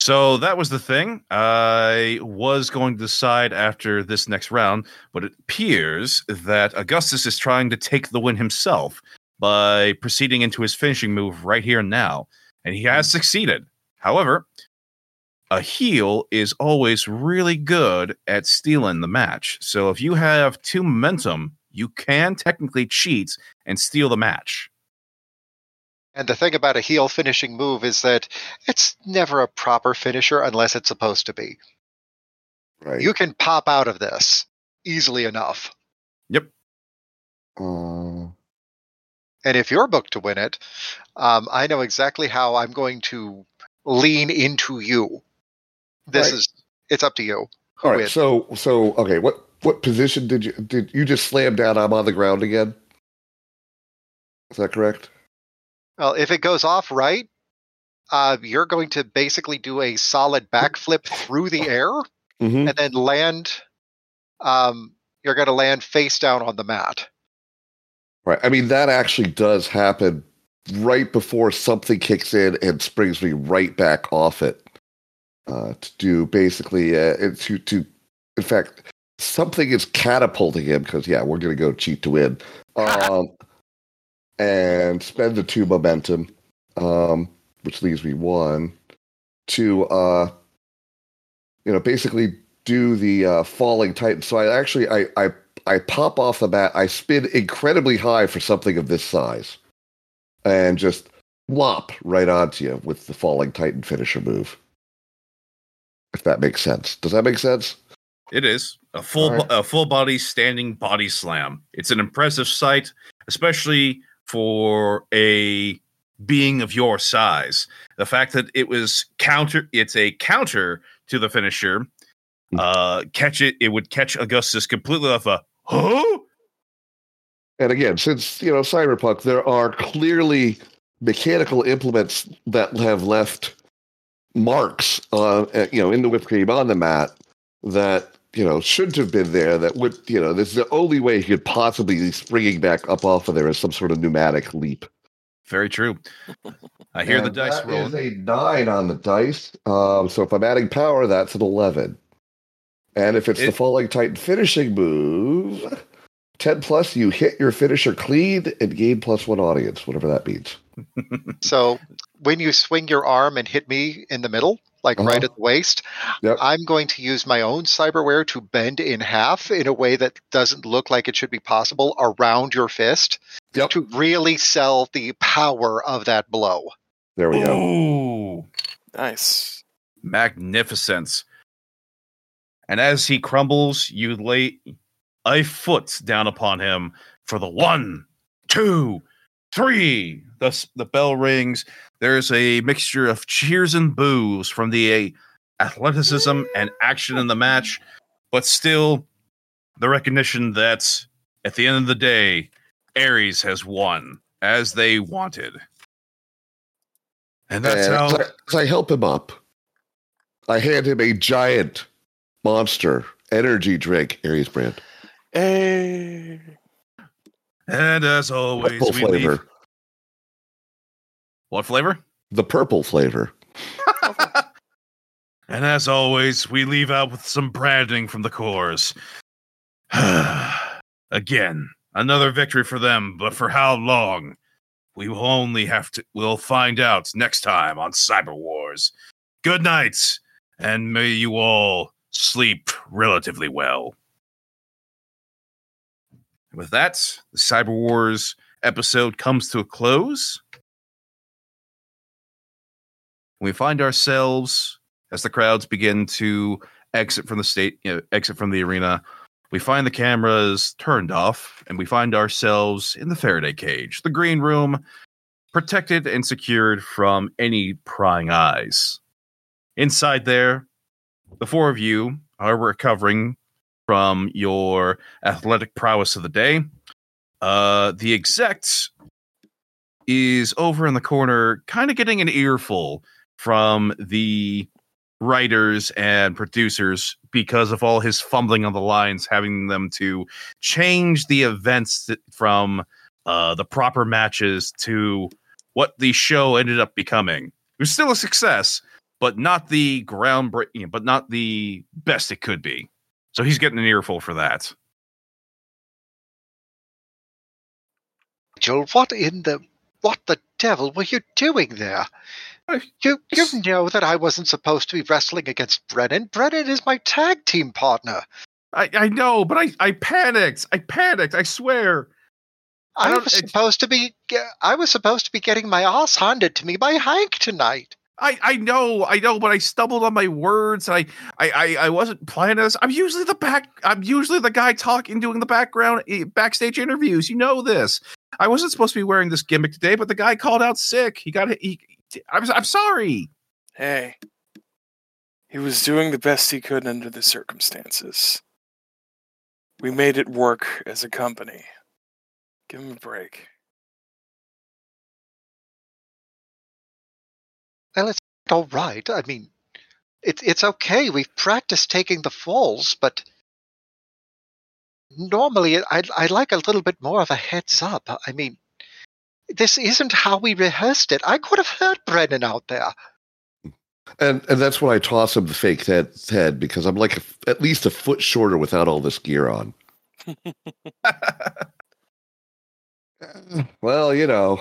So that was the thing. I was going to decide after this next round, but it appears that Augustus is trying to take the win himself by proceeding into his finishing move right here and now. And he has hmm. succeeded. However, a heel is always really good at stealing the match. So if you have two momentum, you can technically cheat and steal the match. And the thing about a heel finishing move is that it's never a proper finisher unless it's supposed to be. Right. You can pop out of this easily enough. Yep. Uh, And if you're booked to win it, um, I know exactly how I'm going to lean into you. This Right. is it's up to you. all right. win. So so okay. What what position did you did you just slam down? I'm on the ground again. Is that correct? Well, if it goes off right, uh, you're going to basically do a solid backflip through the air Mm-hmm. and then land. Um, you're going to land face down on the mat. Right. I mean, that actually does happen right before something kicks in and springs me right back off it. Uh, to do basically, uh, to to, in fact, something is catapulting him because yeah, we're gonna go cheat to win, um, and spend the two momentum, um, which leaves me one to uh, you know, basically do the uh, falling titan. So I actually I I I pop off the mat. I spin incredibly high for something of this size, and just lop right onto you with the falling Titan finisher move. If that makes sense. Does that make sense? It is a full right. a full body standing body slam. It's an impressive sight, especially for a being of your size. The fact that it was counter it's a counter to the finisher. Uh catch it it would catch Augustus completely off a huh? And again, since you know Cyberpunk, there are clearly mechanical implements that have left marks, uh, uh, you know, in the whipped cream on the mat that you know shouldn't have been there. That would, you know, this is the only way he could possibly be springing back up off of there is some sort of pneumatic leap. Very true. I hear the dice that rolling. is a nine on the dice. Um, so if I'm adding power, that's an eleven. And if it's the falling Titan finishing move, ten plus, you hit your finisher clean and gain plus one audience, whatever that means. So when you swing your arm and hit me in the middle, like Uh-huh. right at the waist, Yep. I'm going to use my own cyberware to bend in half in a way that doesn't look like it should be possible around your fist Yep. to really sell the power of that blow. There we go. Nice. magnificence. And as he crumbles, you lay a foot down upon him for the one, two, three. The, the bell rings. There's a mixture of cheers and boos from the uh, athleticism and action in the match, but still the recognition that at the end of the day, Ares has won as they wanted. And that's And how. as, I, as I help him up, I hand him a giant monster energy drink, Ares brand. Hey. And as always, Purple we flavor. leave. What flavor? The purple flavor. and as always, we leave out with some branding from the cores. Again, another victory for them, but for how long? We will only have to. We'll find out next time on Cyber Wars. Good night, and may you all sleep relatively well. With that, the Cyber Wars episode comes to a close. We find ourselves as the crowds begin to exit from the state, you know, exit from the arena. We find the cameras turned off, and we find ourselves in the Faraday cage, the green room, protected and secured from any prying eyes. Inside there, the four of you are recovering from your athletic prowess of the day. Uh, the exec is over in the corner, kind of getting an earful from the writers and producers because of all his fumbling on the lines, having them to change the events from uh, the proper matches to what the show ended up becoming. It was still a success, but not the groundbreaking, but not the best it could be. So he's getting an earful for that. Joel, what in the what the devil were you doing there? You you know that I wasn't supposed to be wrestling against Brennan. Brennan is my tag team partner. I, I know, but I, I panicked. I panicked. I swear. I I, was supposed to be I was supposed to be getting my ass handed to me by Hank tonight. I, I know, I know, but I stumbled on my words. I, I, I, wasn't planning this. I'm usually the back. I'm usually the guy talking, doing the background eh, backstage interviews. You know this. I wasn't supposed to be wearing this gimmick today, but the guy called out sick. He got. He. I'm. I'm sorry. Hey. He was doing the best he could under the circumstances. We made it work as a company. Give him a break. Well, it's all right. I mean, it's it's okay. We've practiced taking the falls, but normally I I like a little bit more of a heads up. I mean, this isn't how we rehearsed it. I could have heard Brennan out there. And and that's when I toss him the fake head, head because I'm like a, at least a foot shorter without all this gear on. Well, you know,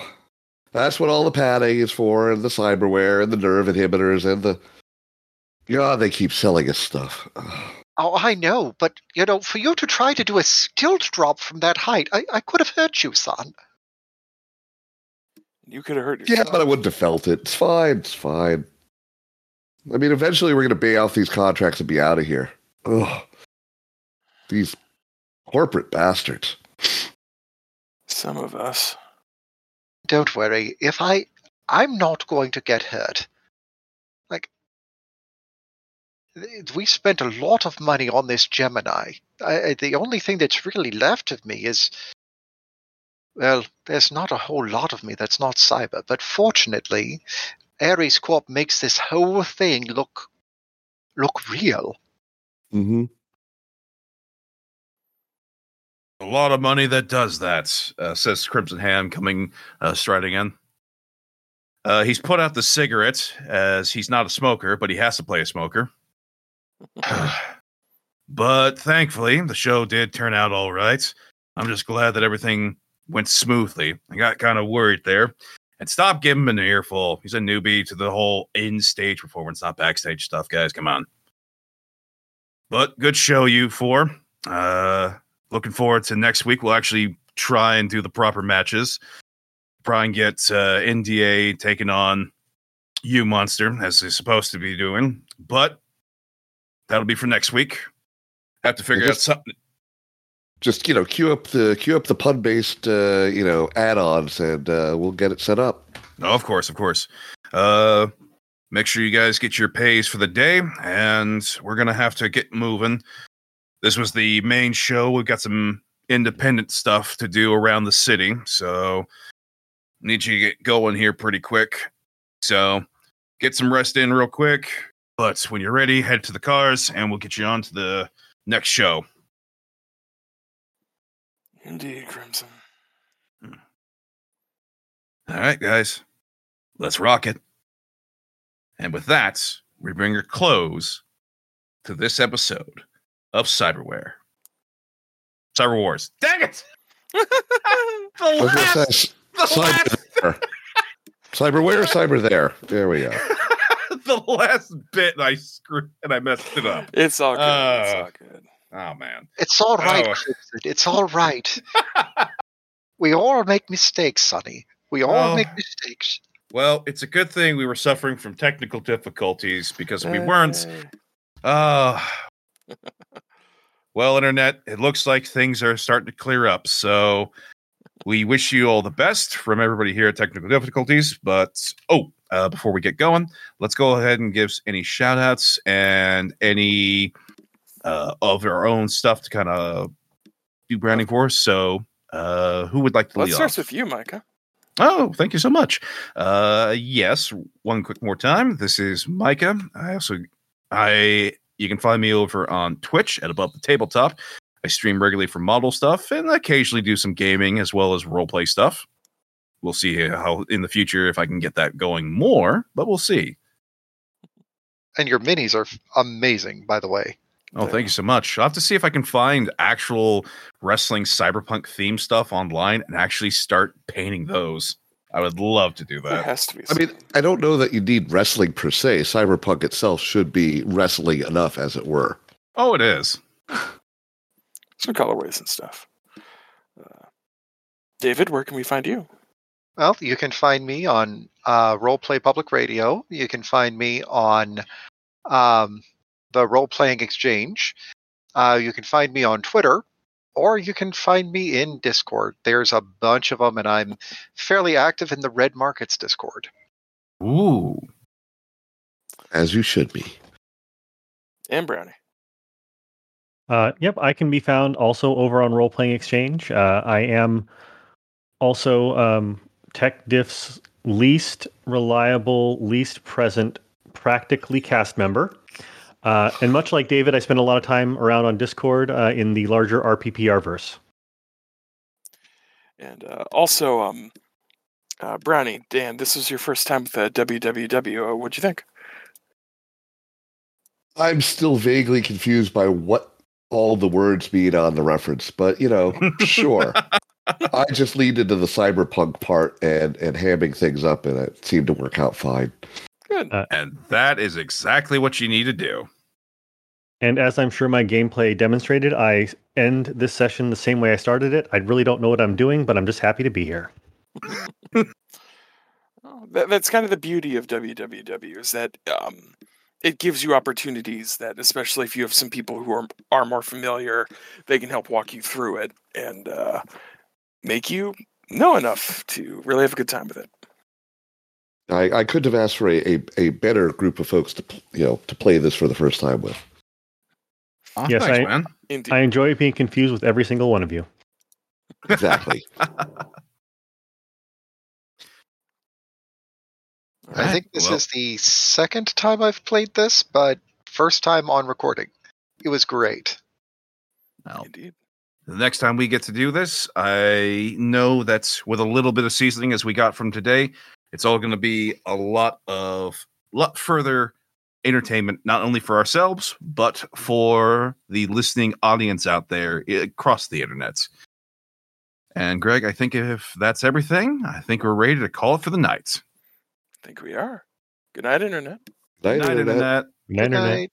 that's what all the padding is for, and the cyberware, and the nerve inhibitors, and the. Yeah, they keep selling us stuff. Oh, I know, but you know, for you to try to do a stilt drop from that height, I, I could have hurt you, son. You could have hurt yourself. Yeah, yourself. but I wouldn't have felt it. It's fine. It's fine. I mean, eventually we're going to pay off these contracts and be out of here. Ugh. These corporate bastards. Some of us. Don't worry. If I, I'm not going to get hurt. Like, we spent a lot of money on this Gemini. I, the only thing that's really left of me is, well, there's not a whole lot of me that's not cyber. But fortunately, Ares Corp makes this whole thing look, look real. Mm-hmm. A lot of money that does that, uh, says Crimson Hand coming uh, striding in. Uh, he's put out the cigarette as he's not a smoker, but he has to play a smoker. but thankfully, the show did turn out all right. I'm just glad that everything went smoothly. I got kind of worried there. And stop giving him an earful. He's a newbie to the whole in stage performance, not backstage stuff, guys. Come on. But good show, you four. Uh, looking forward to next week. We'll actually try and do the proper matches. Try and get uh, NDA taking on you monster as they're supposed to be doing. But that'll be for next week. Have to figure out something. Just you know, queue up the queue up the pun based uh, you know add-ons, and uh, we'll get it set up. Oh, of course, of course. Uh, make sure you guys get your pays for the day, and we're gonna have to get moving. This was the main show. We've got some independent stuff to do around the city, so need you to get going here pretty quick. So get some rest in real quick. But when you're ready, head to the cars, and we'll get you on to the next show. Indeed, Crimson. Hmm. All right, guys, let's rock it. And with that, we bring a close to this episode of Cyberware. Cyber Wars. Dang it! the I was gonna last, say, the last, there. Cyberware, cyber there. There we go. the last bit I screwed and I messed it up. It's all good. it's Uh, all good. Oh man. It's all right, Oh. It's all right. we all make mistakes, Sonny. We all Oh. make mistakes. Well, it's a good thing we were suffering from technical difficulties because if we weren't, Hey. Uh well, internet, it looks like things are starting to clear up. So we wish you all the best from everybody here at Technical Difficulties. But oh, uh, before we get going, let's go ahead and give any shout outs and any uh, of our own stuff to kind of do branding for us. So uh, who would like to Let's start off? with you, Micah. Oh, thank you so much. Uh, yes, one quick more time. This is Micah. I also, I you can find me over on Twitch at Above the Tabletop. I stream regularly for model stuff and occasionally do some gaming as well as roleplay stuff. We'll see how in the future if I can get that going more, but we'll see. And your minis are amazing, by the way. Oh, thank you so much. I'll have to see if I can find actual wrestling cyberpunk theme stuff online and actually start painting those. I would love to do There that. has to be. I mean. I don't know that you need wrestling per se. Cyberpunk itself should be wrestling enough, as it were. Oh, it is. some colorways and stuff. Uh, David, where can we find you? Well, you can find me on uh, Roleplay Public Radio. You can find me on um, the Role Playing Exchange. Uh, you can find me on Twitter, or you can find me in Discord. There's a bunch of them, and I'm fairly active in the Red Markets Discord. Ooh. As you should be. And Brownie. Uh, yep, I can be found also over on Role Playing Exchange. Uh, I am also um, TechDiff's least reliable, least present, practically cast member. Uh, and much like David, I spend a lot of time around on Discord uh, in the larger RPPR verse. And uh, also, um, uh, Brownie, Dan, this is your first time with the WWW. Uh, what'd you think? I'm still vaguely confused by what all the words mean on the reference, but you know, sure. I just leaned into the cyberpunk part and and hamming things up, and it seemed to work out fine. Good. And that is exactly what you need to do. And as I'm sure my gameplay demonstrated, I end this session the same way I started it. I really don't know what I'm doing, but I'm just happy to be here. Oh, that, that's kind of the beauty of WWW is that um, it gives you opportunities that, especially if you have some people who are are more familiar, they can help walk you through it and uh, make you know enough to really have a good time with it. I, I couldn't have asked for a, a, a better group of folks to you know to play this for the first time with. Oh, Yes, thanks, I- man. Indeed. I enjoy being confused with every single one of you. Exactly. I think this well, is the second time I've played this, but first time on recording. It was great. well, Indeed. the next time we get to do this, I know that's with a little bit of seasoning as we got from today. It's all going to be a lot of lot further entertainment, not only for ourselves but for the listening audience out there across the internet. And Greg, I think if that's everything, I think we're ready to call it for the night. I think we are. Good night, Internet. Night, Night, Internet. internet. Good Good Internet. night.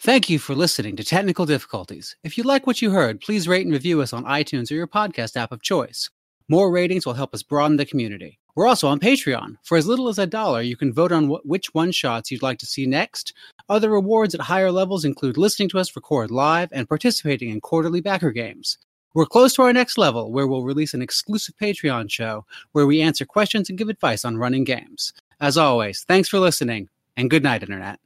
Thank you for listening to Technical Difficulties. If you like what you heard, please rate and review us on iTunes or your podcast app of choice. More ratings will help us broaden the community. We're also on Patreon. For as little as a dollar, you can vote on wh- which one shots you'd like to see next. Other rewards at higher levels include listening to us record live and participating in quarterly backer games. We're close to our next level, where we'll release an exclusive Patreon show where we answer questions and give advice on running games. As always, thanks for listening, and good night, Internet.